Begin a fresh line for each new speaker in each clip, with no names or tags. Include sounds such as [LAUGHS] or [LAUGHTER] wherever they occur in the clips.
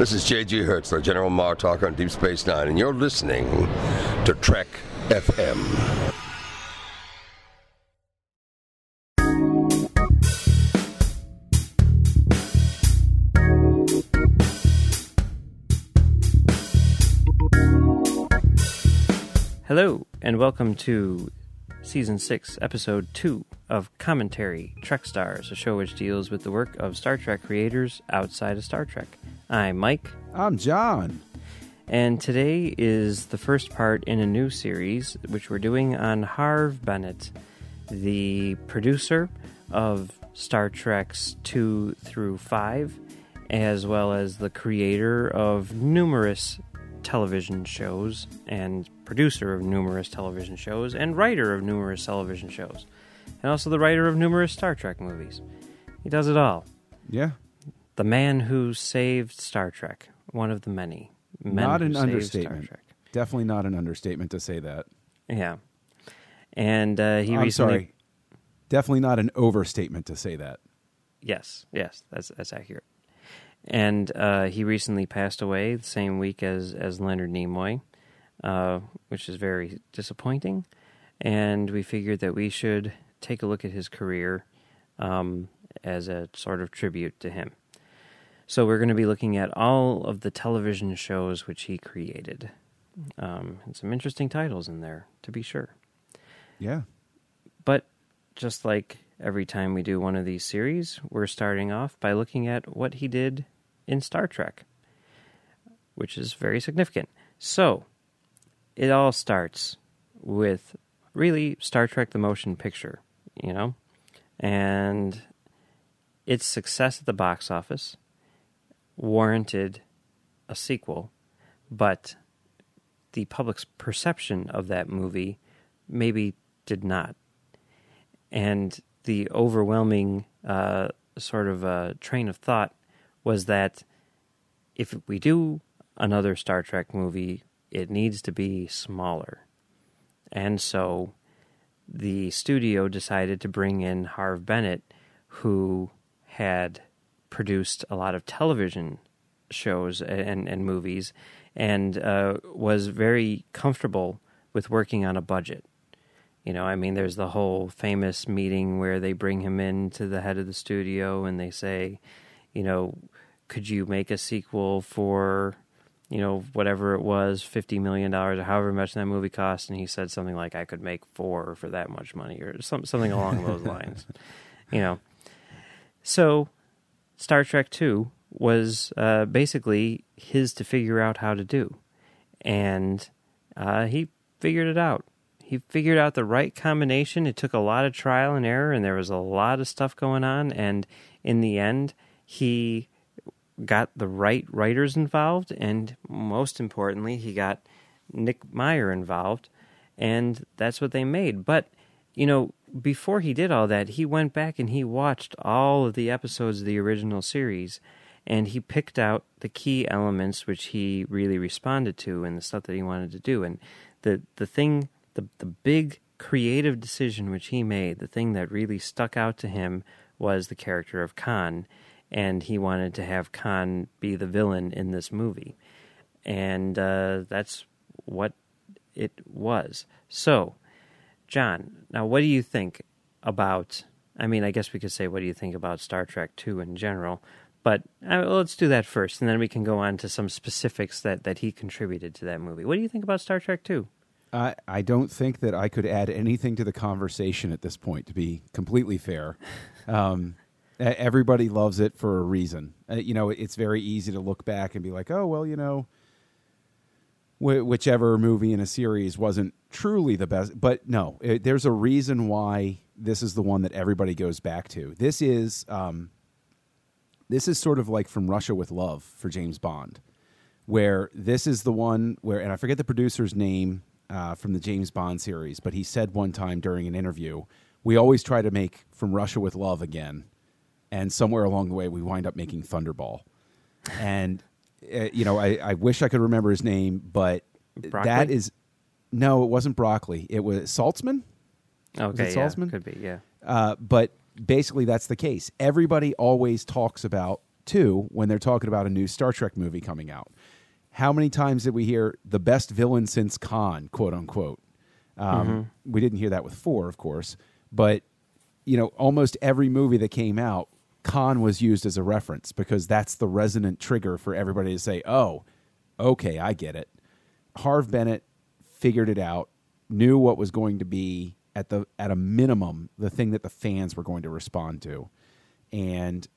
This is J.G. Hertzler, General Mar Martok on Deep Space Nine, and you're listening to Trek FM.
Hello, and welcome to Season 6, Episode 2 of Commentary Trek Stars, a show which deals with the work of Star Trek creators outside of Star Trek. I'm Mike,
I'm John.
and today is the first part in a new series which we're doing on Harve Bennett, the producer of Star Trek's 2 through 5, as well as the creator of numerous television shows and producer of numerous television shows and writer of numerous television shows and also the writer of numerous Star Trek movies. He does it all.
Yeah.
The man who saved Star Trek, one of the many. Men
not an understatement.
Trek.
Definitely not an understatement to say that.
Yeah. And uh, he
I'm
recently
sorry. Definitely not an overstatement to say that.
Yes, yes, that's that's accurate. And uh, he recently passed away the same week as as Leonard Nimoy, uh, which is very disappointing. And we figured that we should take a look at his career um, as a sort of tribute to him. So we're going to be looking at all of the television shows which he created, um, and some interesting titles in there, to be sure.
Yeah.
But just like every time we do one of these series, we're starting off by looking at what he did in Star Trek, which is very significant. So, it all starts with really Star Trek the motion picture, you know? And its success at the box office warranted a sequel, but the public's perception of that movie maybe did not and the overwhelming uh, sort of uh, train of thought was that if we do another Star Trek movie, it needs to be smaller. And so the studio decided to bring in Harve Bennett, who had produced a lot of television shows and, and movies and uh, was very comfortable with working on a budget. You know, I mean, there's the whole famous meeting where they bring him in to the head of the studio and they say, you know, could you make a sequel for, you know, whatever it was, $50 million or however much that movie cost? And he said something like, I could make four for that much money or some, something along those [LAUGHS] lines, you know. So, Star Trek 2 was uh, basically his to figure out how to do. And uh, he figured it out he figured out the right combination. It took a lot of trial and error, and there was a lot of stuff going on. And in the end, he got the right writers involved, and most importantly, he got Nick Meyer involved, and that's what they made. But you know, before he did all that, he went back and he watched all of the episodes of the original series, and he picked out the key elements which he really responded to and the stuff that he wanted to do. And the the thing the the big creative decision which he made, the thing that really stuck out to him was the character of Khan, and he wanted to have Khan be the villain in this movie, and uh, that's what it was. So, John, now what do you think about? I mean, I guess we could say, what do you think about Star Trek Two in general? But uh, let's do that first, and then we can go on to some specifics that, that he contributed to that movie. What do you think about Star Trek Two?
I, I don't think that I could add anything to the conversation at this point, to be completely fair. [LAUGHS] Um, everybody loves it for a reason. Uh, you know, it's very easy to look back and be like, oh, well, you know, wh- whichever movie in a series wasn't truly the best. But no, it, there's a reason why this is the one that everybody goes back to. This is um, this is sort of like from Russia with Love for James Bond, where this is the one where, and I forget the producer's name uh, from the James Bond series, but he said one time during an interview, "We always try to make From Russia with Love again," and somewhere along the way, we wind up making Thunderball. And uh, you know, I, I wish I could remember his name, but
Broccoli?
that is no, it wasn't broccoli. It was Saltzman.
Okay,
it
yeah,
Saltzman?
could be, yeah.
Uh, but basically, that's the case. Everybody always talks about too when they're talking about a new Star Trek movie coming out. How many times did we hear the best villain since Khan, quote unquote? Um,
Mm-hmm.
We didn't hear that with four, of course, but you know, almost every movie that came out, Khan was used as a reference because that's the resonant trigger for everybody to say, "Oh, okay, I get it." Harve Bennett figured it out, knew what was going to be at the at a minimum the thing that the fans were going to respond to, and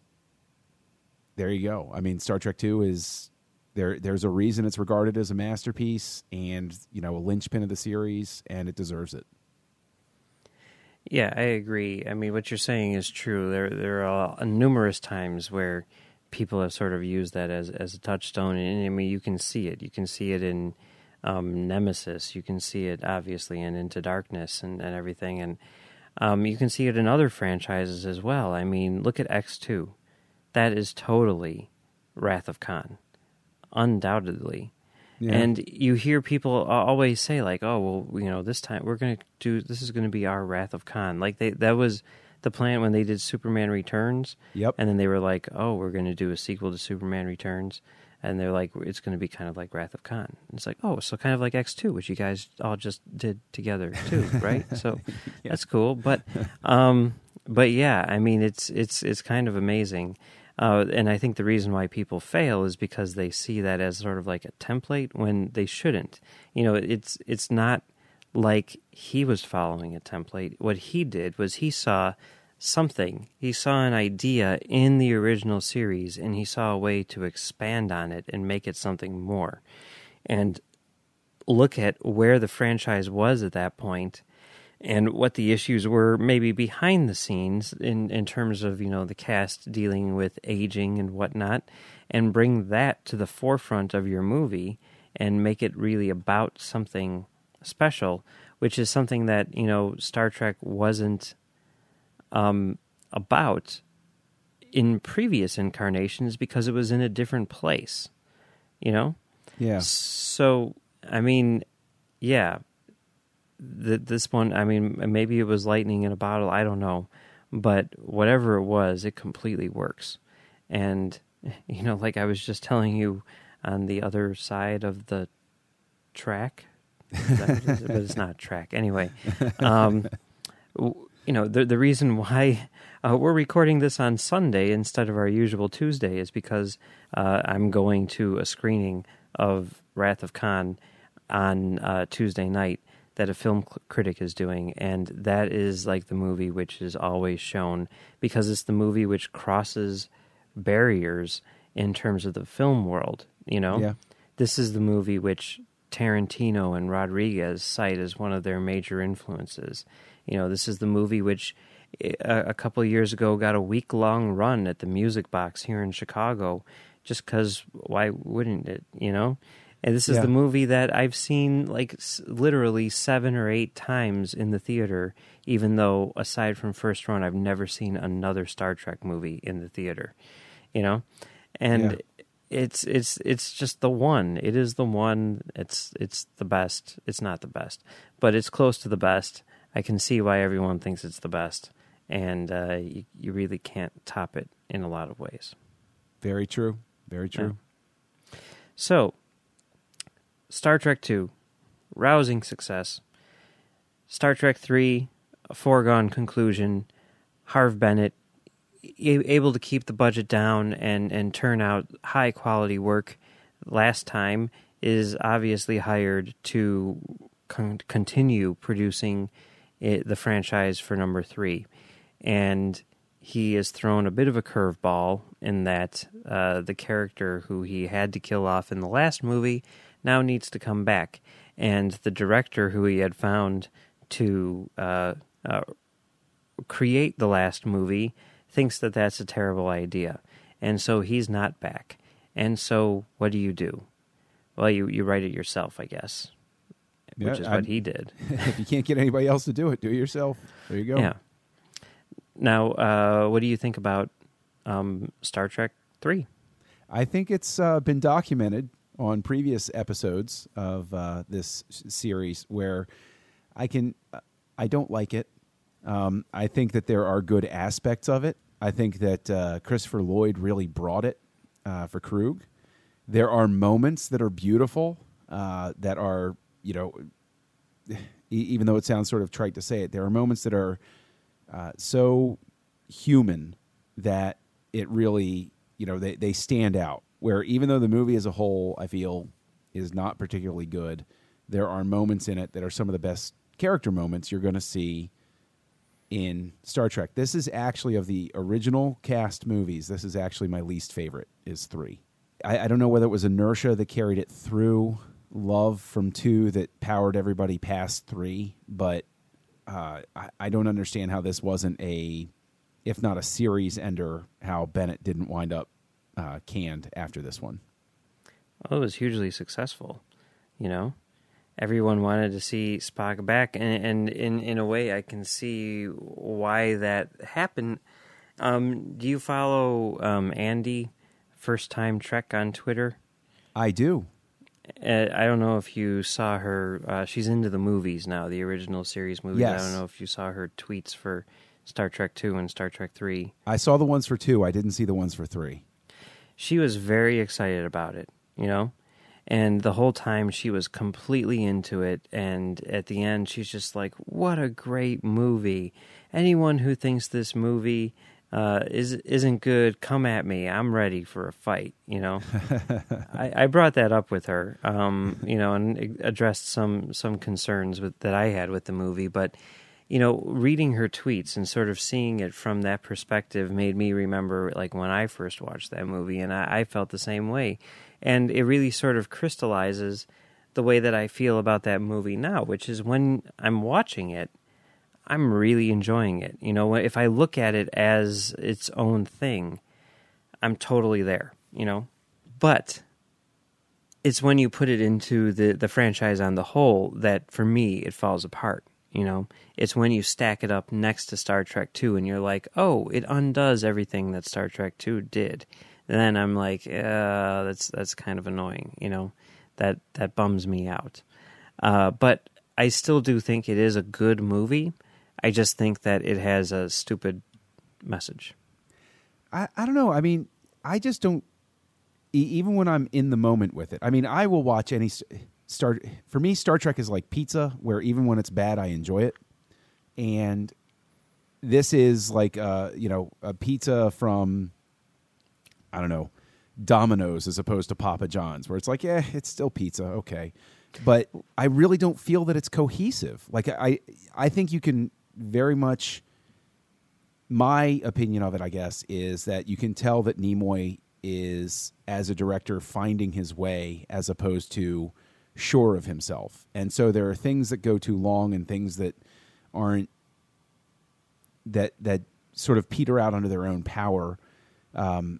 there you go. I mean, Star Trek Two is there. There's a reason it's regarded as a masterpiece, and you know, a linchpin of the series, and it deserves it.
Yeah, I agree. I mean, what you're saying is true. There, there are numerous times where people have sort of used that as as a touchstone, and I mean, you can see it. You can see it in um, Nemesis. You can see it obviously in Into Darkness and, and everything, and um, you can see it in other franchises as well. I mean, look at X two. That is totally Wrath of Khan, undoubtedly.
Yeah.
And you hear people always say like, "Oh, well, you know, this time we're going to do this is going to be our Wrath of Khan." Like they that was the plan when they did Superman Returns.
Yep.
And then they were like, "Oh, we're going to do a sequel to Superman Returns." And they're like, "It's going to be kind of like Wrath of Khan." It's like, "Oh, so kind of like X2, which you guys all just did together too, [LAUGHS] right?" So that's cool. But um but yeah, I mean, it's it's it's kind of amazing. Uh, and I think the reason why people fail is because they see that as sort of like a template when they shouldn't. You know, it's it's not like he was following a template. What he did was he saw something. He saw an idea in the original series and he saw a way to expand on it and make it something more. And look at where the franchise was at that point and what the issues were maybe behind the scenes in, in terms of you know the cast dealing with aging and whatnot and bring that to the forefront of your movie and make it really about something special which is something that you know star trek wasn't um, about in previous incarnations because it was in a different place you know
Yeah.
so i mean yeah th- this one, I mean, maybe it was lightning in a bottle. I don't know, but whatever it was, it completely works. And [LAUGHS] you know, like I was just telling you, on the other side of the track, Is that what it is? but it's not track anyway. [LAUGHS] Um, you know, the the reason why uh, we're recording this on Sunday instead of our usual Tuesday is because uh, I'm going to a screening of Wrath of Khan on uh, Tuesday night that a film cl- critic is doing, and that is like the movie which is always shown because it's the movie which crosses barriers in terms of the film world. You know,
Yeah.
this is the movie which Tarantino and Rodriguez cite as one of their major influences. You know, this is the movie which eh, a, a couple of years ago got a week long run at the Music Box here in Chicago, just because why wouldn't it? You know, and this is
Yeah.
the movie that I've seen like s- literally seven or eight times in the theater. Even though aside from First Run, I've never seen another Star Trek movie in the theater. You know, and
Yeah.
it's it's it's just the one. It is the one. It's it's the best. It's not the best, but it's close to the best. I can see why everyone thinks it's the best, and uh, you, you really can't top it in a lot of ways.
Very true. Very true.
So, Star Trek Two, rousing success. Star Trek Three, a foregone conclusion. Harve Bennett able to keep the budget down and and turn out high quality work last time is obviously hired to con- continue producing it, the franchise for number 3 and he has thrown a bit of a curveball in that uh, the character who he had to kill off in the last movie now needs to come back and the director who he had found to uh, uh, create the last movie thinks that that's a terrible idea. And so he's not back. And so what do you do? Well, you, you write it yourself, I guess,
Yeah,
which is
I'm-
what he did. [LAUGHS]
if you can't get anybody else to do it, do it yourself. There you go.
Yeah. Now, uh, what do you think about um, Star Trek 3?
I think it's uh, been documented on previous episodes of uh, this series where I can, I don't like it. Um, I think that there are good aspects of it. I think that uh, Christopher Lloyd really brought it uh, for Kruge. There are moments that are beautiful, uh, that are you know, [SIGHS] even though it sounds sort of trite to say it, there are moments that are uh, so human that it really you know they, they stand out. Where even though the movie as a whole, I feel, is not particularly good, there are moments in it that are some of the best character moments you're going to see in Star Trek. This is actually of the original cast movies. This is actually my least favorite. Is three. I, I don't know whether it was inertia that carried it through, love from two that powered everybody past three, but uh, I, I don't understand how this wasn't a, if not a series ender, how Bennett didn't wind up uh, canned after this one.
Well, it was hugely successful. You know, everyone wanted to see Spock back, and, and in in a way, I can see why that happened. Um, do you follow um, Andy, first time Trek on Twitter?
I do.
Uh, I don't know if you saw her. Uh, she's into the movies now, the original series movies.
Yes.
I don't know if you saw her tweets for Star Trek Two and Star Trek Three.
I saw the ones for two. I didn't see the ones for three.
she was very excited about it, you know? And the whole time she was completely into it. And at the end, she's just like, what a great movie. Anyone who thinks this movie uh, is, isn't good, come at me. I'm ready for a fight, you know? [LAUGHS] I, I brought that up with her, um, you know, and addressed some, some concerns with, that I had with the movie. But, you know, reading her tweets and sort of seeing it from that perspective made me remember like when I first watched that movie, and I, I felt the same way. And it really sort of crystallizes the way that I feel about that movie now, which is when I'm watching it, I'm really enjoying it. You know, if I look at it as its own thing, I'm totally there, you know? But it's when you put it into the, the franchise on the whole that for me it falls apart. You know, it's when you stack it up next to Star Trek 2 and you're like, oh, it undoes everything that Star Trek 2 did. then I'm like, uh, that's that's kind of annoying. You know, that that bums me out. Uh, but I still do think it is a good movie. I just think that it has a stupid message.
I, I don't know. I mean, I just don't. Even when I'm in the moment with it, I mean, I will watch any Star. For me, Star Trek is like pizza, where even when it's bad, I enjoy it. And this is like, uh, you know, a pizza from, I don't know, Domino's as opposed to Papa John's, where it's like, yeah, it's still pizza, okay. But I really don't feel that it's cohesive. Like I, I think you can very much my opinion of it, I guess, is that you can tell that Nimoy is, as a director, finding his way as opposed to sure of himself. And so there are things that go too long and things that aren't that that sort of peter out under their own power. Um,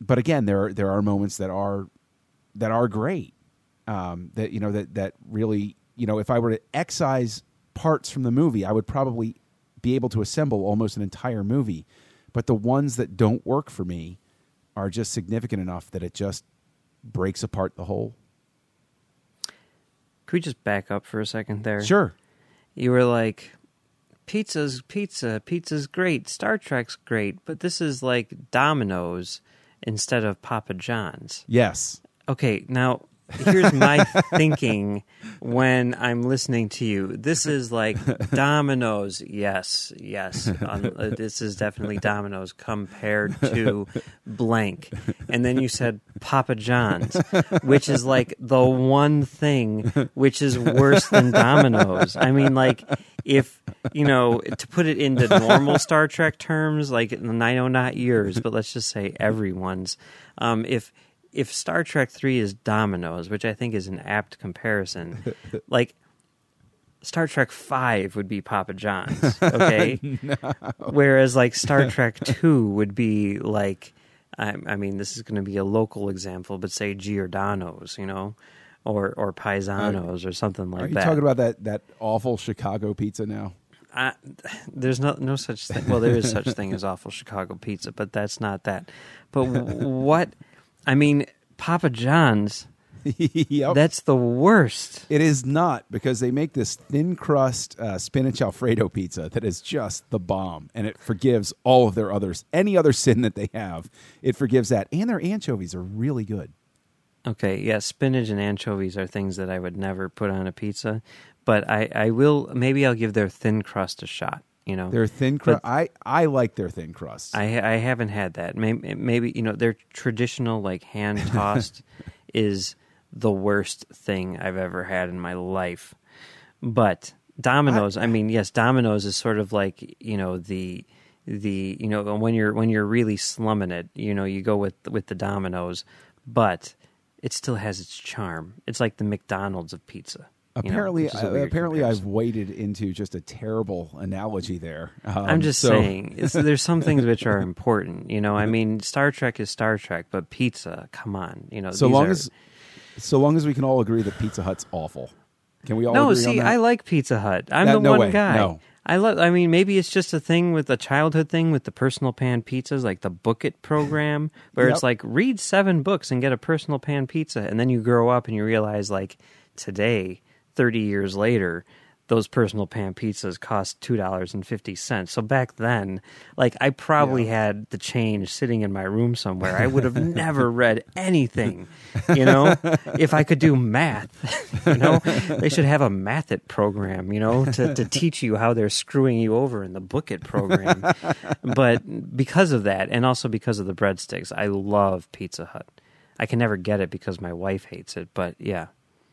but again, there are, there are moments that are that are great. Um, that you know that that really you know if I were to excise parts from the movie, I would probably be able to assemble almost an entire movie. But the ones that don't work for me are just significant enough that it just breaks apart the whole.
Could we just back up for a second there?
Sure.
You were like, pizza's pizza, pizza's great, Star Trek's great, but this is like Domino's instead of Papa John's.
Yes.
Okay, now here's my thinking when I'm listening to you. This is like [LAUGHS] Domino's. Yes, yes. Um, uh, this is definitely Domino's compared to blank. And then you said Papa John's, which is like the one thing which is worse than Domino's. I mean, like, if, you know, to put it into normal Star Trek terms, like, I know not yours, but let's just say everyone's, um, if, if Star Trek 3 is Domino's, which I think is an apt comparison, [LAUGHS] like Star Trek 5 would be Papa John's, [LAUGHS] okay? Whereas like Star [LAUGHS] Trek 2 would be like I, I mean this is going to be a local example, but say Giordano's, you know, or or Paisanos or something like that.
Are you
that.
talking about that that awful Chicago pizza now?
I, there's no no such thing. Well, there is such thing as awful Chicago pizza, but that's not that. But what I mean, Papa John's [LAUGHS]
yep.
That's the worst.
It is not because they make this thin crust uh, spinach Alfredo pizza that is just the bomb, and it forgives all of their others, any other sin that they have. It forgives that, and their anchovies are really good.
Okay, yeah, spinach and anchovies are things that I would never put on a pizza, but I, I will. Maybe I'll give their thin crust a shot. You know,
Their thin crust, I I like their thin crust.
I I haven't had that. Maybe, maybe you know their traditional like hand [LAUGHS] tossed is the worst thing I've ever had in my life. But Domino's, I, mean, yes, Domino's is sort of like you know the the you know when you're when you're really slumming it, you know you go with with the Domino's, but it still has its charm. It's like the McDonald's of pizza. You know,
apparently,
is a
uh, apparently, I've waded into just a terrible analogy there. Um,
I'm just
so-
saying, [LAUGHS] there's some things which are important. You know, I mean, Star Trek is Star Trek, but pizza, come on. You know,
So long
are-
as, so long as we can all agree that Pizza Hut's awful. Can we all
no,
agree on
see,
that?
I like Pizza Hut. I'm
No-
the
no
one
way.
guy.
No.
I love. I mean, maybe it's just a thing with a childhood thing with the personal pan pizzas, like the Book It program, [LAUGHS] where
Yep.
it's like read seven books and get a personal pan pizza, and then you grow up and you realize, like today, thirty years later, those personal pan pizzas cost two dollars and fifty cents. So back then, like I probably had the change sitting in my room somewhere. I would have [LAUGHS] never read anything, you know, if I could do math. [LAUGHS] You know, they should have a math it program, you know, to, to teach you how they're screwing you over in the book it program. but because of that, and also because of the breadsticks, I love Pizza Hut. I can never get it because my wife hates it, but yeah.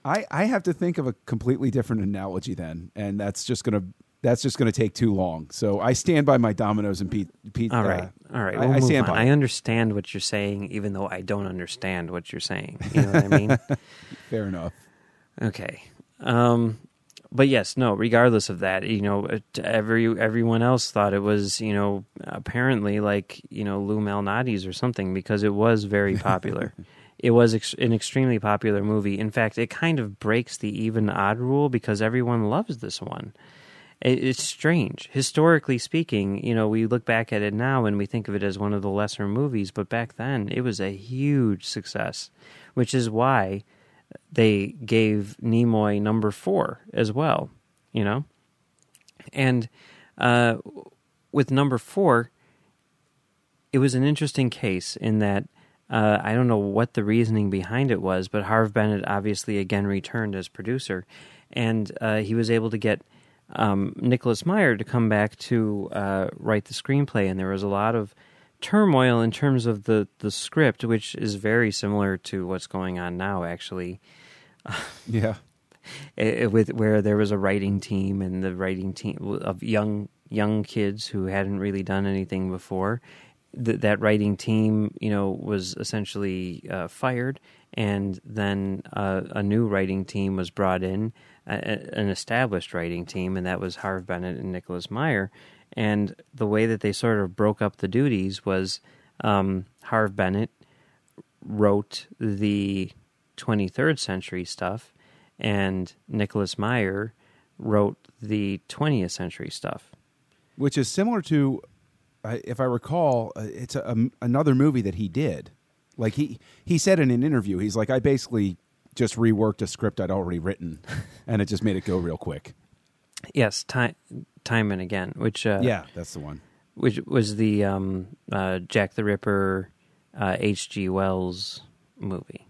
I, I have to think of a completely different analogy then, and that's just gonna that's just gonna take too long. So I stand by my Domino's and Pete. Pete
All right,
uh,
all right.
I,
We'll
I
move
stand
on.
by.
I understand what you're saying, even though I don't understand what you're saying. You know what I mean? [LAUGHS] [LAUGHS]
Fair enough.
Okay. Um, but yes, no. Regardless of that, you know, every everyone else thought it was, you know, apparently like you know Lou Malnati's or something because it was very popular. [LAUGHS] it was ex- an extremely popular movie. In fact, it kind of breaks the even odd rule because everyone loves this one. It, it's strange. Historically speaking, you know, we look back at it now and we think of it as one of the lesser movies, but back then it was a huge success, which is why they gave Nimoy number four as well, you know? And uh, with number four, it was an interesting case in that uh, I don't know what the reasoning behind it was, but Harve Bennett obviously again returned as producer, and uh, he was able to get um, Nicholas Meyer to come back to uh, write the screenplay, and there was a lot of turmoil in terms of the the script, which is very similar to what's going on now, actually [LAUGHS]
Yeah.
eh, with where there was a writing team and the writing team of young young kids who hadn't really done anything before. Th- that writing team, you know, was essentially uh, fired, and then uh, a new writing team was brought in, a- an established writing team, and that was Harve Bennett and Nicholas Meyer. And the way that they sort of broke up the duties was um, Harve Bennett wrote the 23rd century stuff, and Nicholas Meyer wrote the 20th century stuff.
Which is similar to, uh, if I recall, uh, it's a, um, another movie that he did. Like he he said in an interview, he's like, I basically just reworked a script I'd already written, [LAUGHS] and it just made it go real quick.
Yes, time, time and again, which uh,
yeah, that's the one.
which was the um, uh, Jack the Ripper, H.G. Wells movie,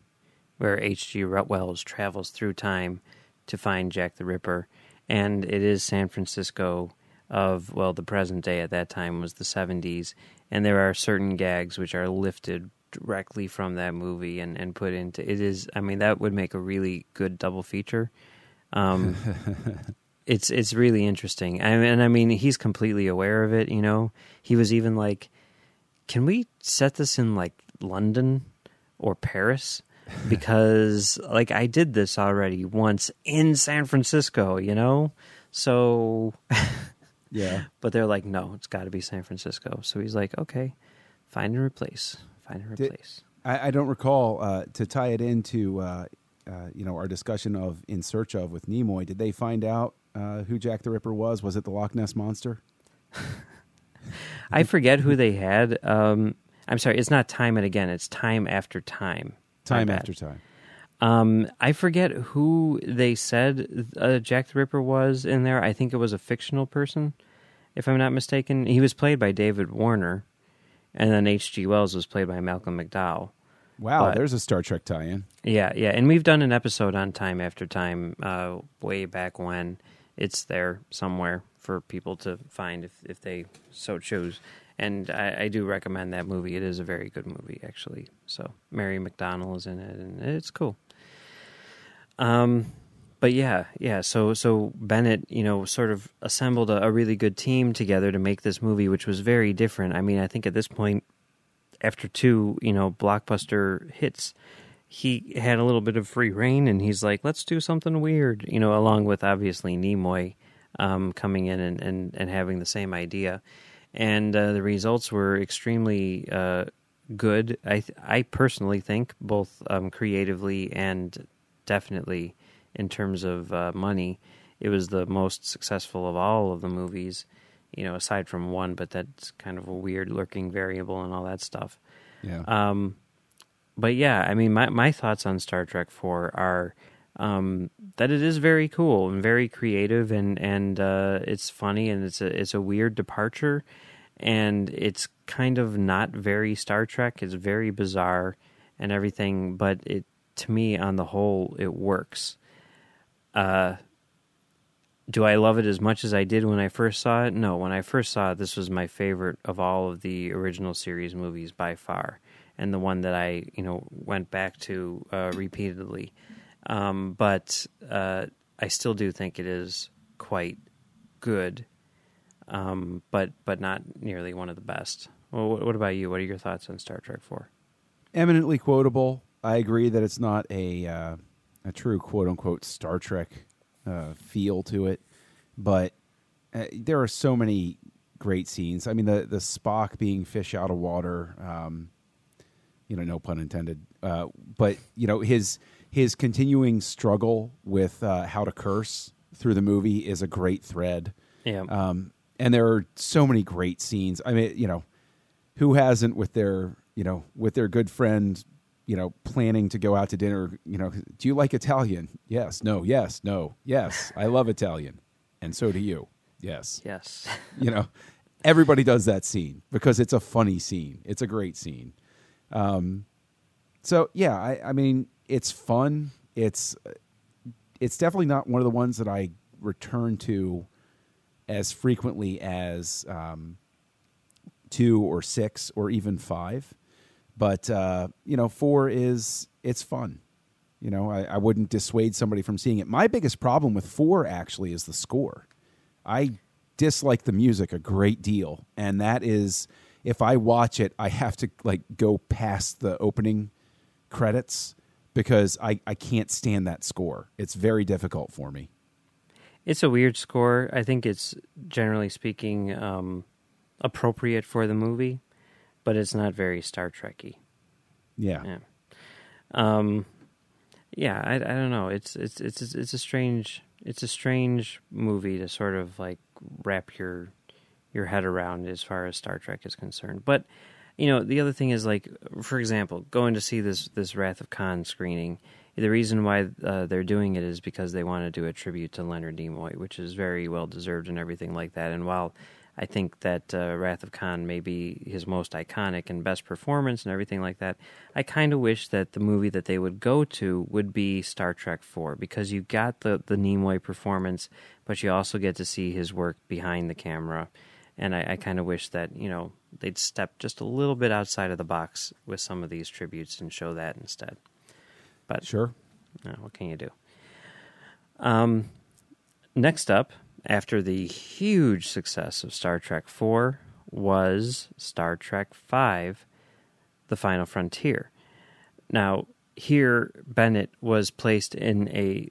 where H.G. Wells travels through time to find Jack the Ripper, and it is San Francisco of well, the present day at that time was the '70s, and there are certain gags which are lifted directly from that movie and, and put into it is I mean that would make a really good double feature. Um, [LAUGHS] it's it's really interesting. I mean, and I mean, he's completely aware of it. You know, he was even like, "Can we set this in like London or Paris?" [LAUGHS] Because like I did this already once in San Francisco. You know, so [LAUGHS]
Yeah.
but they're like, "No, it's got to be San Francisco." So he's like, "Okay, find and replace, find and
Did-
replace."
I, I don't recall uh, to tie it into uh, uh, you know our discussion of In Search of with Nimoy. Did they find out uh, who Jack the Ripper was? Was it the Loch Ness monster?
I forget who they had. Um, I'm sorry, it's not time and again. It's time after time.
Time after time.
Um, I forget who they said uh, Jack the Ripper was in there. I think it was a fictional person, if I'm not mistaken. He was played by David Warner, and then H.G. Wells was played by Malcolm McDowell.
Wow,
But-
there's a Star Trek tie-in.
Yeah, yeah, and we've done an episode on Time After Time uh, way back when. It's there somewhere for people to find if if they so choose. And I, I do recommend that movie. It is a very good movie, actually. So Mary McDonnell is in it, and it's cool. Um, but yeah, yeah. So so Bennett, you know, sort of assembled a, a really good team together to make this movie, which was very different. I mean, I think at this point, after two, you know, blockbuster hits, he had a little bit of free reign, and he's like, let's do something weird, you know, along with obviously Nimoy um, coming in and, and, and having the same idea. And uh, the results were extremely uh, good. I th- I personally think both um, creatively and definitely in terms of uh, money, it was the most successful of all of the movies. You know, aside from one, but that's kind of a weird lurking variable and all that stuff.
Yeah.
Um, but yeah, I mean, my my thoughts on Star Trek Four are um, that it is very cool and very creative, and and uh, it's funny, and it's a it's a weird departure, and it's kind of not very Star Trek. It's very bizarre and everything, but it to me, on the whole, it works. Uh, do I love it as much as I did when I first saw it? No, when I first saw it, this was my favorite of all of the original series movies by far, and the one that I, you know, went back to uh, repeatedly. Um, but uh, I still do think it is quite good, um, but but not nearly one of the best. Well, what, what about you? What are your thoughts on Star Trek Four?
Eminently quotable. I agree that it's not a uh, a true quote unquote Star Trek uh, feel to it, but uh, there are so many great scenes. I mean, the the Spock being fish out of water. Um, you know, no pun intended. Uh, but you know, his his continuing struggle with uh, how to curse through the movie is a great thread.
Yeah,
Um, and there are so many great scenes. I mean, you know, who hasn't with their, you know, with their good friend, you know, planning to go out to dinner, you know, do you like Italian? Yes, no, yes, no, yes. I love Italian. And so do you. Yes.
yes, [LAUGHS]
You know, everybody does that scene because it's a funny scene. It's a great scene. Um, so yeah, I, I mean, it's fun. It's it's definitely not one of the ones that I return to as frequently as um, two or six or even five. But uh, you know, four is it's fun. You know, I, I wouldn't dissuade somebody from seeing it. My biggest problem with four actually is the score. I dislike the music a great deal, and that is if I watch it, I have to like go past the opening credits because I, I can't stand that score. It's very difficult for me.
It's a weird score. I think it's generally speaking um, appropriate for the movie, but it's not very Star Trekky.
Yeah.
Yeah. Um, yeah, I, I don't know. It's it's it's it's a strange it's a strange movie to sort of like wrap your your head around as far as Star Trek is concerned. But you know, the other thing is like, for example, going to see this this Wrath of Khan screening. The reason why uh, they're doing it is because they want to do a tribute to Leonard Nimoy, which is very well deserved and everything like that. And while I think that uh, Wrath of Khan may be his most iconic and best performance and everything like that. I kind of wish that the movie that they would go to would be Star Trek 4 because you got the, the Nimoy performance, but you also get to see his work behind the camera. And I, I kind of wish that, you know, they'd step just a little bit outside of the box with some of these tributes and show that instead. But
Sure.
what can you do? Um, next up, after the huge success of Star Trek IV, was Star Trek V, The Final Frontier. Now, here, Bennett was placed in a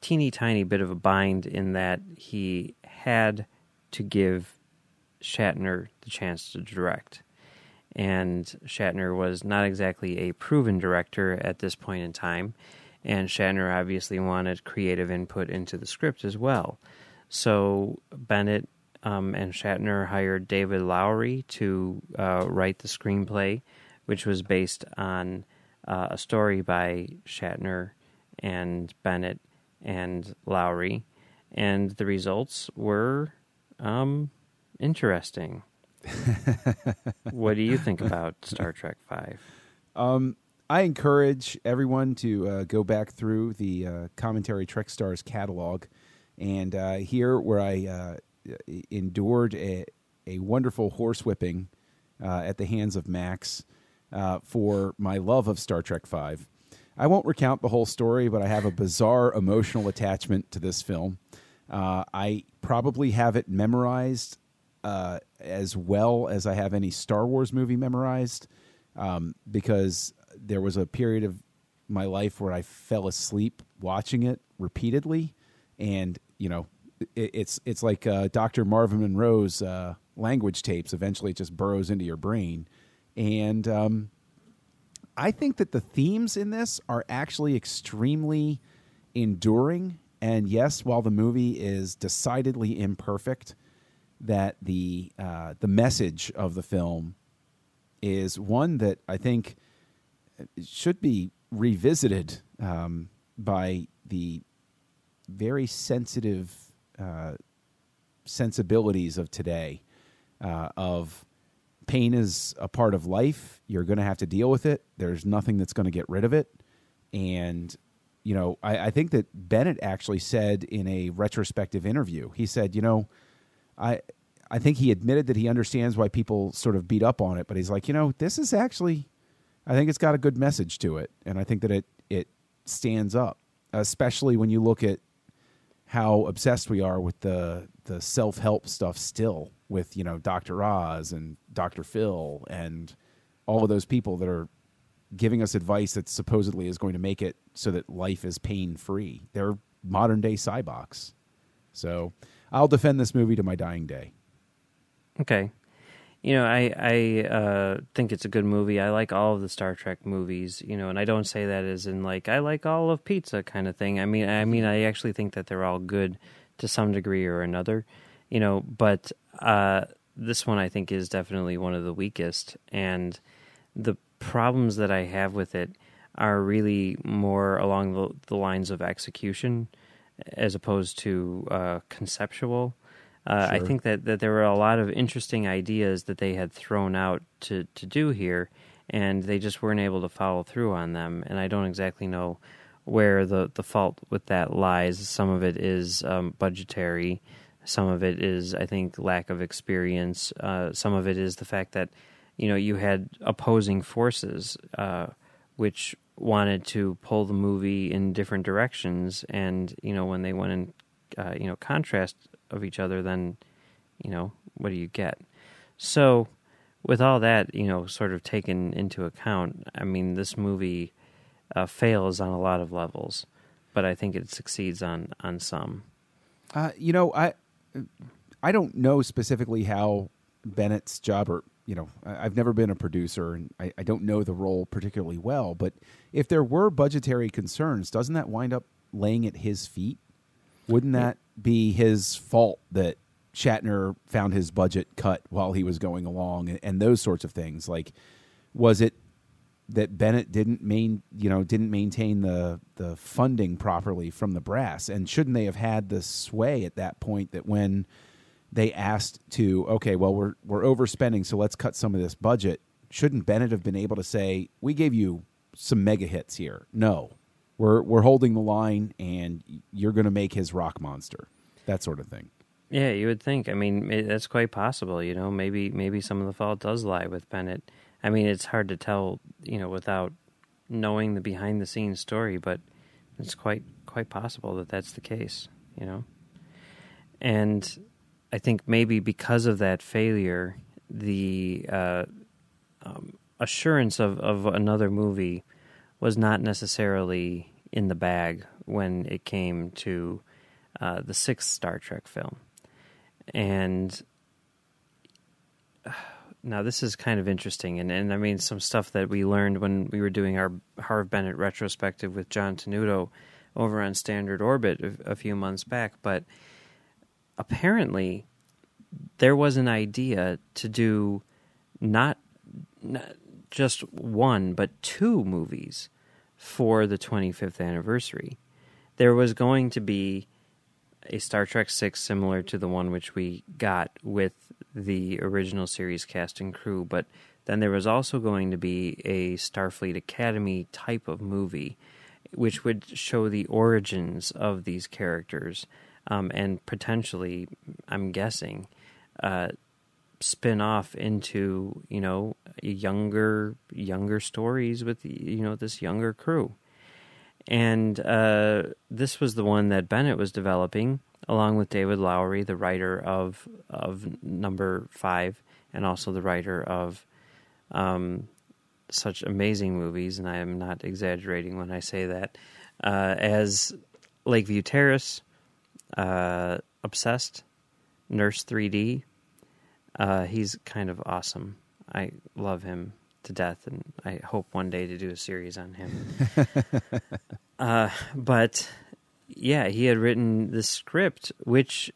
teeny tiny bit of a bind in that he had to give Shatner the chance to direct. And Shatner was not exactly a proven director at this point in time. And Shatner obviously wanted creative input into the script as well. So Bennett um, and Shatner hired David Loughery to uh, write the screenplay, which was based on uh, a story by Shatner and Bennett and Loughery, and the results were um, interesting. [LAUGHS] what do you think about Star Trek Five?
Um, I encourage everyone to uh, go back through the uh, commentary Trek Stars catalog and uh, hear where I uh, endured a, a wonderful horsewhipping uh, at the hands of Max uh, for my love of Star Trek Five. I won't recount the whole story, but I have a bizarre emotional attachment to this film. I probably have it memorized as well as I have any Star Wars movie memorized um, because there was a period of my life where I fell asleep watching it repeatedly, and you know, it, it's it's like uh, Dr. Marvin Monroe's uh, language tapes. Eventually, it just burrows into your brain, and um, I think that the themes in this are actually extremely enduring. And yes, while the movie is decidedly imperfect, that the uh, the message of the film is one that I think should be revisited um, by the very sensitive uh, sensibilities of today. Uh, of pain is a part of life. You're going to have to deal with it. There's nothing that's going to get rid of it. And you know, I, I think that Bennett actually said in a retrospective interview, he said, you know, I I think he admitted that he understands why people sort of beat up on it, but he's like, you know, this is actually I think it's got a good message to it, and I think that it it stands up, especially when you look at how obsessed we are with the the self help stuff still with you know Dr. Oz and Dr. Phil and all of those people that are giving us advice that supposedly is going to make it so that life is pain free. They're modern day Syboks. So I'll defend this movie to my dying day.
Okay. You know, I I uh, think it's a good movie. I like all of the Star Trek movies. You know, and I don't say that as in like I like all of pizza kind of thing. I mean, I mean, I actually think that they're all good to some degree or another. You know, but uh, this one I think is definitely one of the weakest, and the problems that I have with it are really more along the, the lines of execution as opposed to uh, conceptual. Uh, sure. I think that, that there were a lot of interesting ideas that they had thrown out to, to do here, and they just weren't able to follow through on them. And I don't exactly know where the, the fault with that lies. Some of it is um, budgetary, some of it is, I think, lack of experience, uh, some of it is the fact that you know you had opposing forces uh, which wanted to pull the movie in different directions, and you know when they went in uh, you know contrast of each other, then you know what do you get? So with all that you know sort of taken into account, I mean this movie uh, fails on a lot of levels, but I think it succeeds on on some.
Uh, you know, I I don't know specifically how Bennett's job or you know, I've never been a producer and I, I, don't know the role particularly well, but if there were budgetary concerns, doesn't that wind up laying at his feet? Wouldn't that be his fault that Shatner found his budget cut while he was going along and, and those sorts of things? Like, was it that Bennett didn't main, you know, didn't maintain the the funding properly from the brass, and shouldn't they have had the sway at that point that when they asked to okay, well we're we're overspending, so let's cut some of this budget. Shouldn't Bennett have been able to say, "We gave you some mega hits here"? No, we're we're holding the line, and you're going to make his rock monster, that sort of thing.
Yeah, you would think. I mean, it, that's quite possible. You know, maybe maybe some of the fault does lie with Bennett. I mean, it's hard to tell, you know, without knowing the behind the scenes story, but it's quite quite possible that that's the case. You know, and I think maybe because of that failure, the uh, um, assurance of, of another movie was not necessarily in the bag when it came to uh, the sixth Star Trek film. And [SIGHS] now this is kind of interesting, and, and I mean some stuff that we learned when we were doing our Harve Bennett retrospective with John Tenuto over on Standard Orbit a, a few months back, but apparently there was an idea to do not, not just one but two movies for the 25th anniversary. There was going to be a Star Trek 6 similar to the one which we got with the original series cast and crew, but then there was also going to be a Starfleet Academy type of movie which would show the origins of these characters um, and potentially, I'm guessing, uh, spin off into you know younger younger stories with you know this younger crew and uh, this was the one that Bennett was developing along with David Loughery, the writer of of number five, and also the writer of um, such amazing movies. And I am not exaggerating when I say that. Uh, as Lakeview Terrace, uh, Obsessed, Nurse 3D, uh, he's kind of awesome. I love him to death, and I hope one day to do a series on him. [LAUGHS] uh, but yeah, he had written the script, which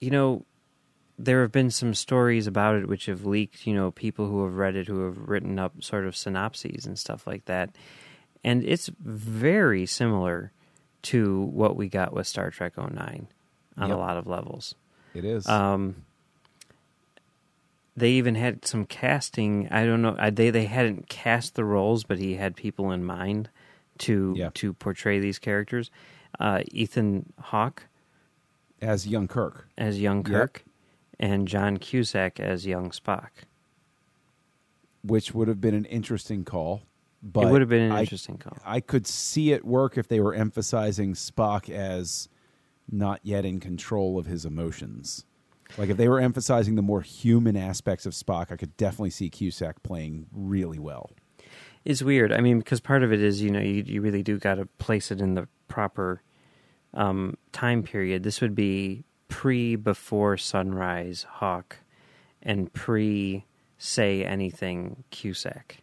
you know there have been some stories about it which have leaked. You know, people who have read it who have written up sort of synopses and stuff like that, and it's very similar to what we got with Star Trek 09 on
Yep.
a lot of levels.
It is.
Um, they even had some casting. I don't know. They they hadn't cast the roles, but he had people in mind to
Yeah.
to portray these characters. Uh, Ethan Hawke
as young Kirk.
as young
Yep.
Kirk, and John Cusack as young Spock.
which would have been an interesting call. But
it would have been an
I-
interesting call.
I could see it work if they were emphasizing Spock as not yet in control of his emotions. Like if they were emphasizing the more human aspects of Spock, I could definitely see Cusack playing really well.
It's weird. I mean, because part of it is, you know, you, you really do got to place it in the proper um, time period. This would be pre before sunrise Hawke and pre say anything Cusack.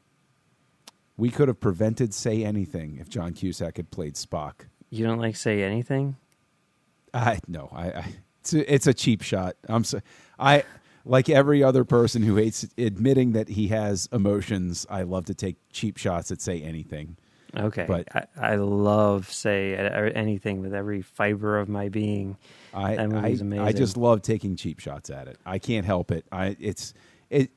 We could have prevented Say Anything if John Cusack had played Spock.
You don't like say anything?
I no, I, I it's a, it's a cheap shot. I'm so, I like every other person who hates admitting that he has emotions. I love to take cheap shots at Say Anything.
Okay.
But-
I, I love say anything with every fiber of my being.
I
That
I, I just love taking cheap shots at it. I can't help it. I it's it.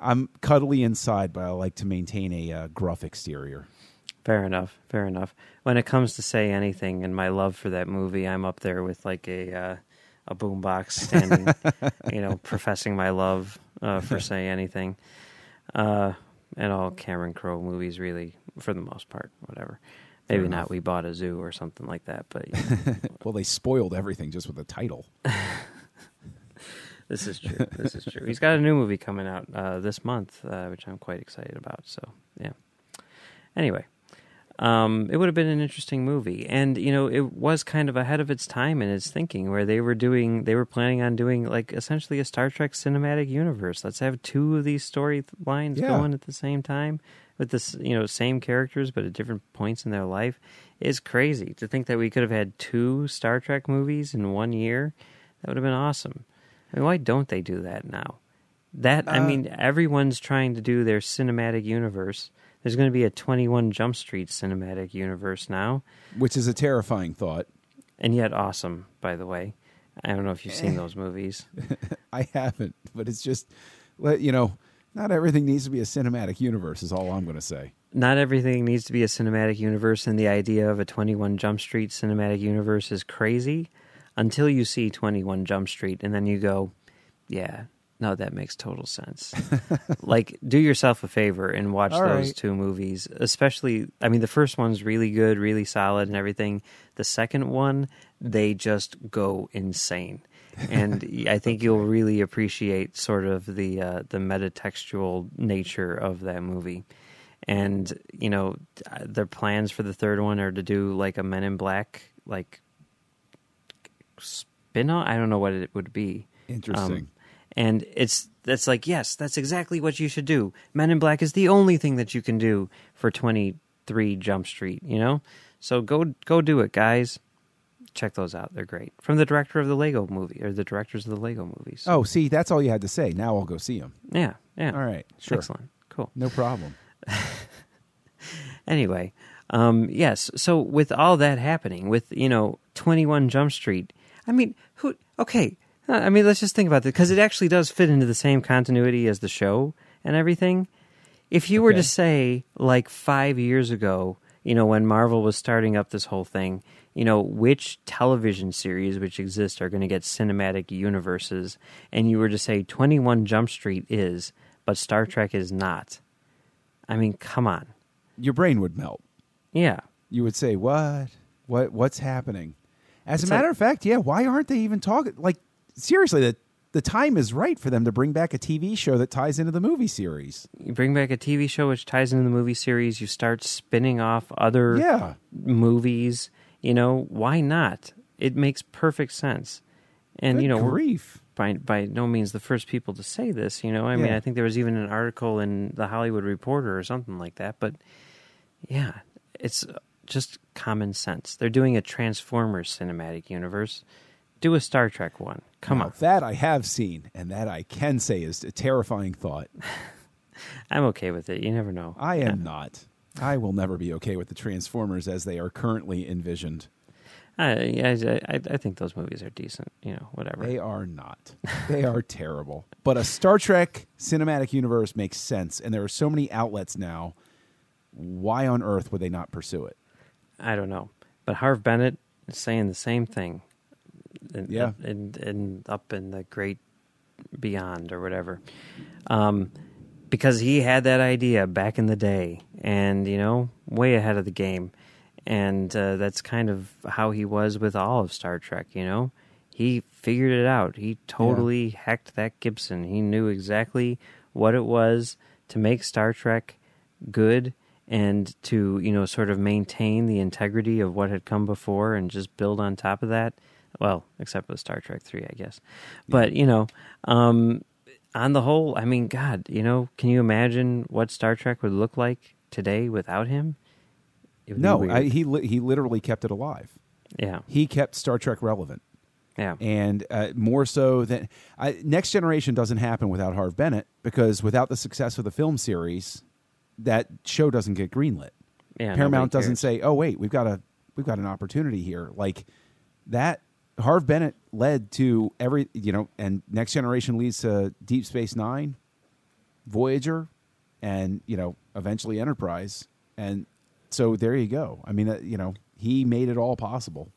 I'm cuddly inside, but I like to maintain a uh, gruff exterior.
Fair enough. Fair enough. When it comes to say anything and my love for that movie, I'm up there with like a uh, a boombox standing, [LAUGHS] you know, professing my love uh, for say anything. Uh, and all Cameron Crowe movies, really, for the most part, whatever. Maybe
Fair
not.
enough.
We bought a zoo or something like that, but [LAUGHS] [LAUGHS]
Well, they spoiled everything just with the title.
this is true. This is true. He's got a new movie coming out uh, this month, uh, which I'm quite excited about. So, yeah. Anyway, um, it would have been an interesting movie, and you know, it was kind of ahead of its time in its thinking, where they were doing, they were planning on doing like essentially a Star Trek cinematic universe. Let's have two of these storylines
Yeah.
going at the same time with this, you know, same characters but at different points in their life. Is crazy to think that we could have had two Star Trek movies in one year. That would have been awesome. I mean, why don't they do that now? That I
Uh,
mean, everyone's trying to do their cinematic universe. There's going to be a 21 Jump Street cinematic universe now,
which is a terrifying thought.
and yet awesome, by the way. I don't know if you've seen [LAUGHS] those movies.
I haven't, but it's just, you know, not everything needs to be a cinematic universe. Is all I'm going to say.
Not everything needs to be a cinematic universe, and the idea of a 21 Jump Street cinematic universe is crazy until you see 21 Jump Street, and then you go, yeah, no, that makes total sense. like, do yourself a favor and watch
All
those
right.
two movies. Especially, I mean, the first one's really good, really solid, and everything. The second one, they just go insane. and [LAUGHS] I think you'll really appreciate sort of the uh, the metatextual nature of that movie. And you know, their plans for the third one are to do like a Men in Black like spin off. I don't know what it would be.
Interesting.
Um, and it's that's like yes, that's exactly what you should do. Men in Black is the only thing that you can do for twenty three Jump Street. You know, so go go do it, guys. Check those out; they're great. From the director of the Lego movie or the directors of the Lego movies.
oh, see, that's all you had to say. Now I'll go see them.
yeah, yeah.
All right, sure,
excellent, cool.
no problem. [LAUGHS]
Anyway, Um, yes. So with all that happening, with you know Twenty One Jump Street, I mean, who? Okay, Uh, I mean, let's just think about this because it actually does fit into the same continuity as the show and everything. If you were
Okay.
to say like five years ago, you know, when Marvel was starting up this whole thing, you know, which television series which exist are going to get cinematic universes, and you were to say Twenty One Jump Street is, but Star Trek is not. I mean, come on.
Your brain would melt.
Yeah.
You would say, "What? What? What's happening?" As
It's
a matter
like-
of fact, yeah. Why aren't they even talking? Like seriously, the the time is right for them to bring back a TV show that ties into the movie series.
You bring back a TV show which ties into the movie series, you start spinning off other
Yeah.
movies, you know, why not? It makes perfect sense. And
Good
you know,
grief.
by by no means the first people to say this, you know. I mean,
Yeah.
I think there was even an article in the Hollywood Reporter or something like that, but yeah, it's just common sense. They're doing a Transformers cinematic universe. Do a Star Trek one. Come
Now,
on.
that I have seen, and that I can say is a terrifying thought. [LAUGHS]
I'm okay with it. You never know.
I am not. I will never be okay with the Transformers as they are currently envisioned.
Uh, I, I, I, I think those movies are decent. You know, whatever.
They are not. [LAUGHS] They are terrible. But a Star Trek cinematic universe makes sense, and there are so many outlets now. Why on earth would they not pursue it?
I don't know, but Harve Bennett is saying the same thing. In,
Yeah.
in, in, up in the great beyond or whatever, um, because he had that idea back in the day, and you know, way ahead of the game, and uh, that's kind of how he was with all of Star Trek. You know, he figured it out. He totally hacked that Gibson. He knew exactly what it was to make Star Trek good and to you know sort of maintain the integrity of what had come before and just build on top of that well except with star trek 3 i guess but you know um on the whole i mean god you know can you imagine what star trek would look like today without him It would be
No. I, he li- he literally kept it alive.
yeah
He kept Star Trek relevant,
yeah
and uh, more so than I, Next Generation doesn't happen without Harve Bennett because without the success of the film series, that show doesn't get greenlit.
yeah
Paramount doesn't say, "Oh wait, we've got a we've got an opportunity here." Like that Harve Bennett led to every, you know, and Next Generation leads to Deep Space 9, Voyager, and, you know, eventually Enterprise. And so there you go. I mean, uh, you know, he made it all possible.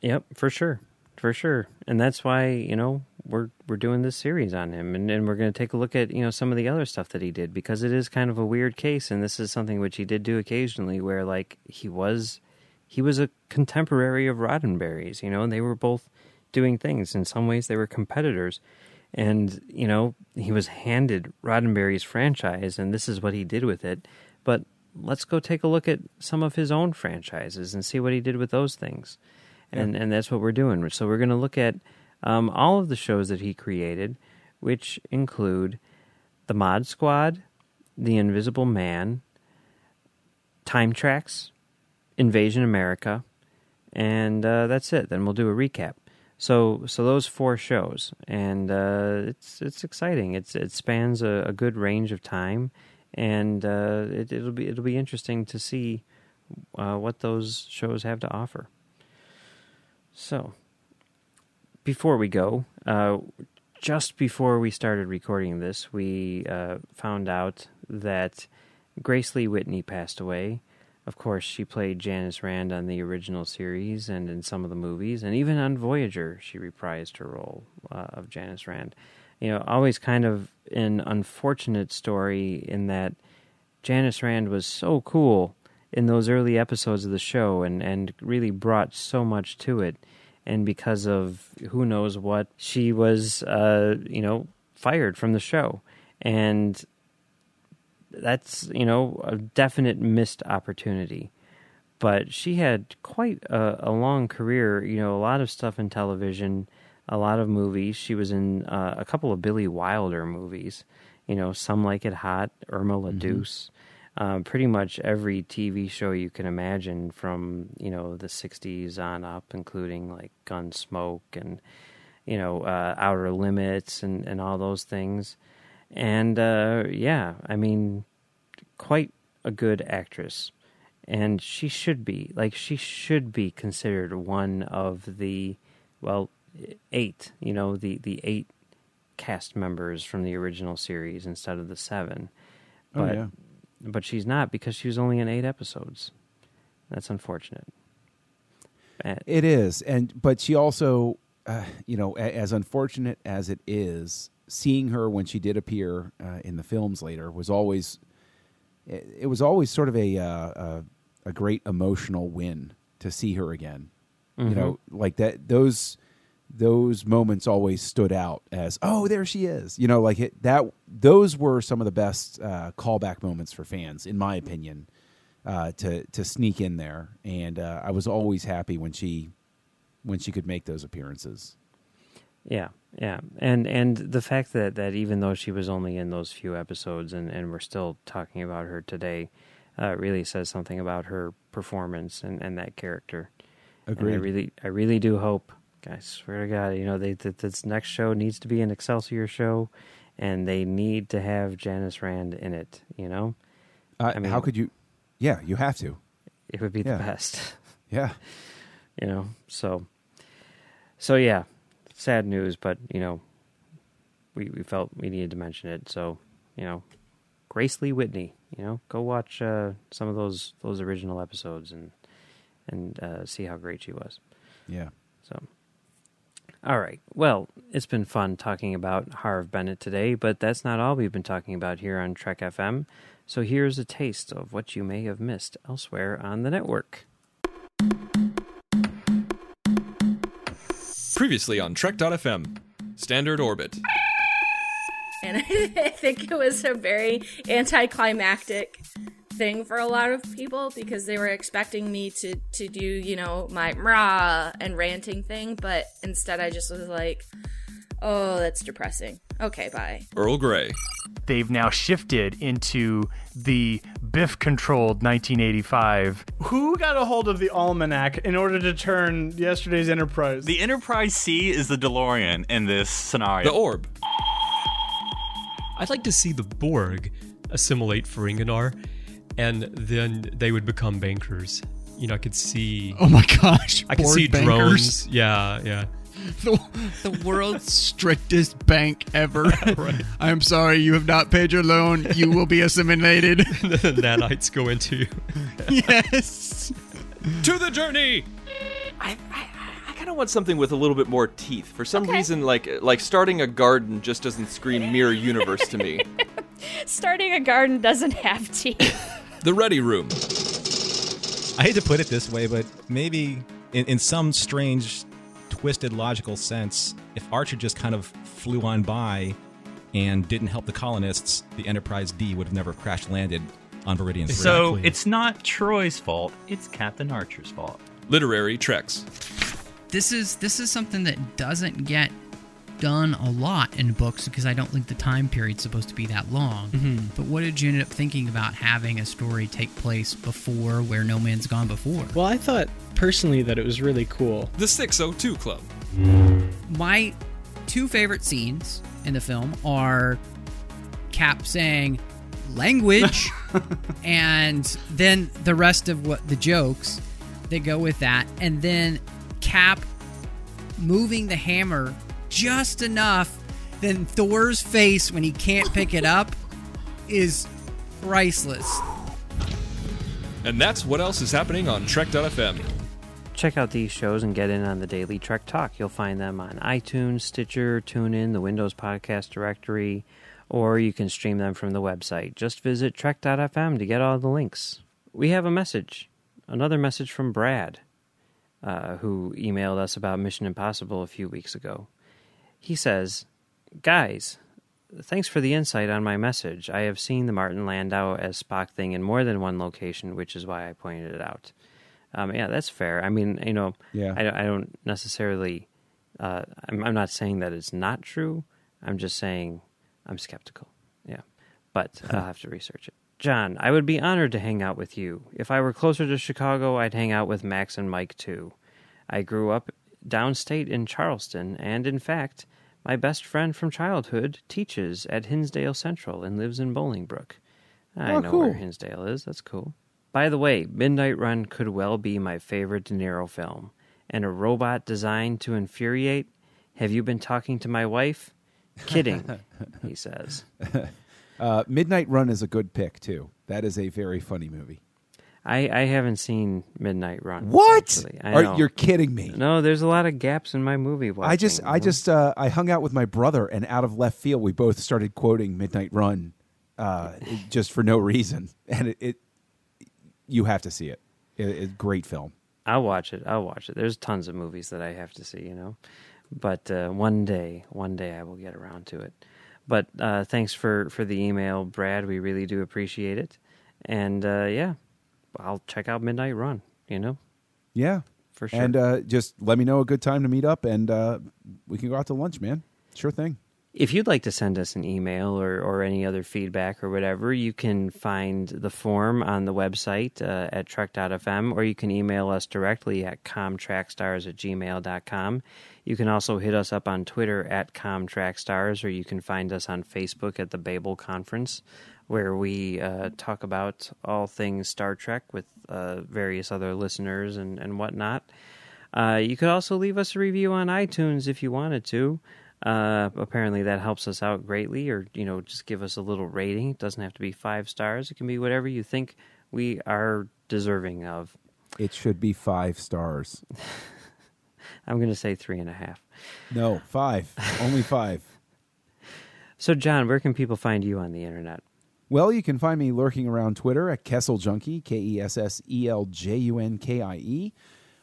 Yep, for sure, for sure, and that's why you know we're we're doing this series on him, and, and we're going to take a look at you know some of the other stuff that he did because it is kind of a weird case, and this is something which he did do occasionally, where like he was he was a contemporary of Roddenberry's, you know, and they were both doing things. In some ways, they were competitors, and you know he was handed Roddenberry's franchise, and this is what he did with it, but. Let's go take a look at some of his own franchises and see what he did with those things and and that's what we're doing. So we're going to look at um, all of the shows that he created, which include the Mod Squad, the Invisible Man, Time Tracks, Invasion America, and uh, that's it. Then we'll do a recap. So so those four shows, and uh, it's it's exciting. It's it spans a, a good range of time, and uh, it, it'll be it'll be interesting to see uh, what those shows have to offer. So, before we go, uh, just before we started recording this, we uh, found out that Grace Lee Whitney passed away. Of course, she played Janice Rand on the original series and in some of the movies, and even on Voyager, she reprised her role uh, of Janice Rand. You know, always kind of an unfortunate story in that Janice Rand was so cool in those early episodes of the show and, and really brought so much to it. And because of who knows what, she was, uh, you know, fired from the show. And that's, you know, a definite missed opportunity. But she had quite a, a long career, you know, a lot of stuff in television, a lot of movies. She was in uh, a couple of Billy Wilder movies, you know, Some Like It Hot, Irma La Douce um, pretty much every TV show you can imagine from you know the '60s on up, including like Gunsmoke and you know uh, Outer Limits and and all those things. And uh, yeah, I mean, quite a good actress. and she should be like she should be considered one of the well eight. You know the the eight cast members from the original series instead of the seven.
Oh,
But
yeah.
but she's not because she was only in eight episodes. That's unfortunate. Uh,
It is, and but she also, uh, you know, as unfortunate as it is, seeing her when she did appear uh, in the films later was always, it, it was always sort of a, uh, a a great emotional win to see her again. You know, like that those those moments always stood out as oh there she is. You know, like it, that those were some of the best uh, callback moments for fans, in my opinion uh, to to sneak in there, and uh, I was always happy when she when she could make those appearances.
Yeah, yeah, and and the fact that that even though she was only in those few episodes, and and we're still talking about her today, uh, really says something about her performance and and that character. And I
Agreed.
really, I really do hope. I swear to God, you know, they that this next show needs to be an Excelsior show, and they need to have Janice Rand in it. You know,
Uh,
I mean-
how could you? Yeah, you have to.
it would be
Yeah.
the best. [LAUGHS]
Yeah,
you know so so yeah sad news but you know we we felt we needed to mention it. So you know grace lee whitney you know go watch uh some of those those original episodes and and uh see how great she was.
Yeah.
so all right. Well it's been fun talking about harve bennett today but that's not all we've been talking about here on trek fm so here's a taste of what you may have missed elsewhere on the network
Previously on Trek.fm, Standard Orbit.
and [LAUGHS] I think it was a very anticlimactic thing for a lot of people because they were expecting me to to do you know my rah and ranting thing, but instead I just was like, oh, that's depressing. Okay, bye.
Earl Grey.
they've now shifted into the Biff controlled 1985.
Who got a hold of the almanac in order to turn yesterday's Enterprise?
The Enterprise C is the DeLorean in this scenario.
The Orb.
I'd like to see the Borg assimilate Ferenginar, and then they would become bankers. You know, I could see.
Oh my gosh!
I could
Borg
see
bankers.
drones. Yeah, yeah. [LAUGHS]
The, the world's strictest bank ever. [LAUGHS] I'm sorry, you have not paid your loan. You will be assimilated. [LAUGHS]
the nanites go into. You.
yes.
To the journey!
I, I, I kind of want something with a little bit more teeth. For some reason, like like starting a garden just doesn't scream Mirror Universe to me.
Starting a garden doesn't have teeth.
The Ready Room.
I hate to put it this way, but maybe in, in some strange, twisted logical sense, if Archer just kind of flew on by and didn't help the colonists, the Enterprise D would have never crash landed on Veridian 3.
So it's not Troi's fault; it's Captain Archer's fault.
Literary Treks.
This is this is something that doesn't get done a lot in books because I don't think the time period's supposed to be that long. Mm-hmm. But what did you end up thinking about having a story take place before where no man's gone before?
well, I thought personally that it was really cool.
The 602 Club.
my two favorite scenes in the film are Cap saying language [LAUGHS] and then the rest of what the jokes that go with that and then Cap moving the hammer just enough then Thor's face when he can't pick it up is priceless.
And that's what else is happening on Trek.fm.
Check out these shows and get in on the daily Trek Talk. You'll find them on iTunes, Stitcher, TuneIn, the Windows Podcast Directory, or you can stream them from the website. Just visit Trek.fm to get all the links. We have a message, another message from Brad, uh, who emailed us about Mission Impossible a few weeks ago. He says, Guys, thanks for the insight on my message. I have seen the Martin Landau as Spock thing in more than one location, which is why I pointed it out. Um, yeah, that's fair. I mean, you know,
Yeah.
I, I don't necessarily. Uh, I'm, I'm not saying that it's not true. I'm just saying I'm skeptical. Yeah, but [LAUGHS] I'll have to research it. John, I would be honored to hang out with you. If I were closer to Chicago, I'd hang out with Max and Mike too. I grew up downstate in Charleston, and in fact, my best friend from childhood teaches at Hinsdale Central and lives in Bolingbrook. I
Oh,
know
cool.
where Hinsdale is. That's cool. By the way, Midnight Run could well be my favorite De Niro film. And a robot designed to infuriate? Have you been talking to my wife? Kidding, [LAUGHS] he says.
Uh, Midnight Run is a good pick too. That is a very funny movie.
I, I haven't seen Midnight Run.
What? Are- you're kidding me.
No, there's a lot of gaps in my movie watching.
I just, I
know?
just, uh, I hung out with my brother, and out of left field, we both started quoting Midnight Run, uh, just for no reason, [LAUGHS] and it, it you have to see it. It- It's a great film.
I'll watch it. I'll watch it. There's tons of movies that I have to see, you know. But uh, one day, one day I will get around to it. But uh, thanks for, for the email, Brad. We really do appreciate it. And uh, yeah, I'll check out Midnight Run, you know.
Yeah,
For sure.
And uh, just let me know a good time to meet up, and uh, we can go out to lunch, man. Sure thing.
If you'd like to send us an email or, or any other feedback or whatever, you can find the form on the website uh, at trek.fm or you can email us directly at comtrackstars at gmail.com. You can also hit us up on Twitter at comtrackstars or you can find us on Facebook at the Babel Conference where we uh, talk about all things Star Trek with uh, various other listeners and, and whatnot. Uh, you could also leave us a review on iTunes if you wanted to. Uh, apparently, that helps us out greatly, or you know, just give us a little rating. It doesn't have to be five stars. It can be whatever you think we are deserving of.
It should be five stars. [LAUGHS]
I'm going to say three and a half.
No, five. Only five. [LAUGHS]
So, John, where can people find you on the internet?
Well, you can find me lurking around Twitter at Kessel Junkie, K E S S E L J U N K I E.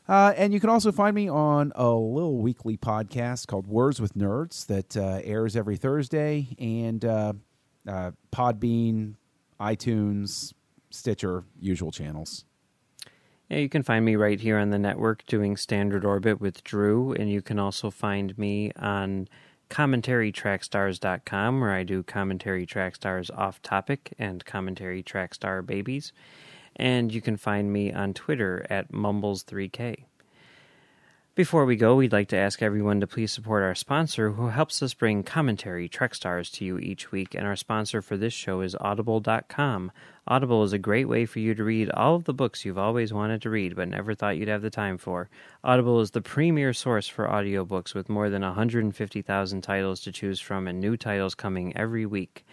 Uh, and you can also find me on a little weekly podcast called Words with Nerds that uh, airs every Thursday, and uh, uh, Podbean, iTunes, Stitcher, usual channels.
Yeah, you can find me right here on the network doing Standard Orbit with Drew, and you can also find me on commentarytrackstars.com where I do commentary track stars off topic and commentary track star babies. And you can find me on Twitter at Mumbles3K. Before we go, we'd like to ask everyone to please support our sponsor who helps us bring commentary Trek Stars to you each week, and our sponsor for this show is Audible.com. Audible is a great way for you to read all of the books you've always wanted to read but never thought you'd have the time for. Audible is the premier source for audiobooks with more than 150,000 titles to choose from and new titles coming every week.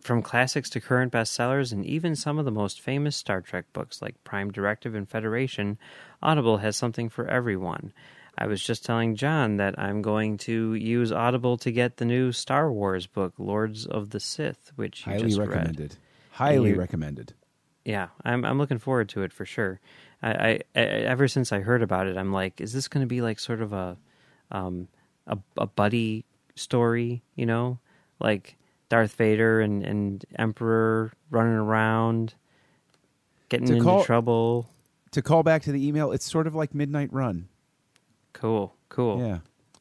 From classics to current bestsellers and even some of the most famous Star Trek books like Prime Directive and Federation, Audible has something for everyone. I was just telling John that I'm going to use Audible to get the new Star Wars book, Lords of the Sith, which you
Highly
just
recommended.
read.
Highly
You-
recommended.
Yeah, I'm I'm looking forward to it for sure. I, I, I ever since I heard about it, I'm like, is this going to be like sort of a, um, a a buddy story? You know, like Darth Vader and and Emperor running around, getting
To
into
call-
trouble.
To call back to the email, it's sort of like Midnight Run.
Cool, cool.
Yeah.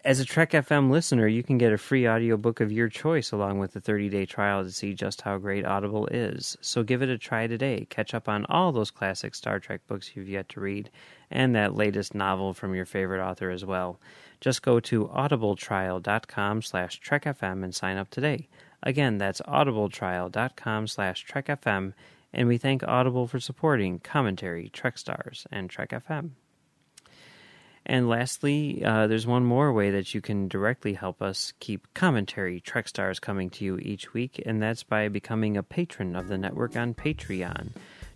As a Trek FM listener, you can get a free audiobook of your choice along with a 30-day trial to see just how great Audible is. So give it a try today. Catch up on all those classic Star Trek books you've yet to read and that latest novel from your favorite author as well. Just go to audibletrial.com slash trekfm and sign up today. Again, that's audibletrial.com slash trekfm, and we thank Audible for supporting commentary, Trek Stars, and Trek FM. And lastly, uh, there's one more way that you can directly help us keep commentary Trek Stars coming to you each week, and that's by becoming a patron of the network on Patreon.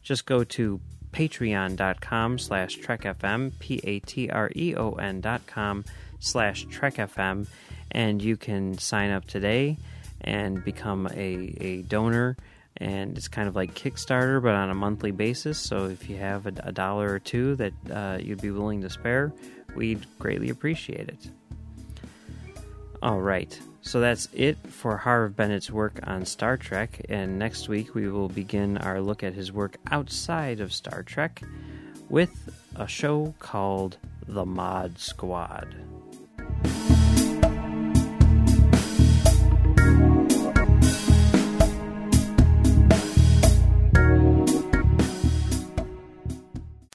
Just go to patreon.com slash trekfm, P-A-T-R-E-O-N dot com slash trekfm, and you can sign up today and become a, a donor and it's kind of like Kickstarter, but on a monthly basis. So if you have a, a dollar or two that uh, you'd be willing to spare, we'd greatly appreciate it. All right, so that's it for Harve Bennett's work on Star Trek, and next week we will begin our look at his work outside of Star Trek with a show called The Mod Squad.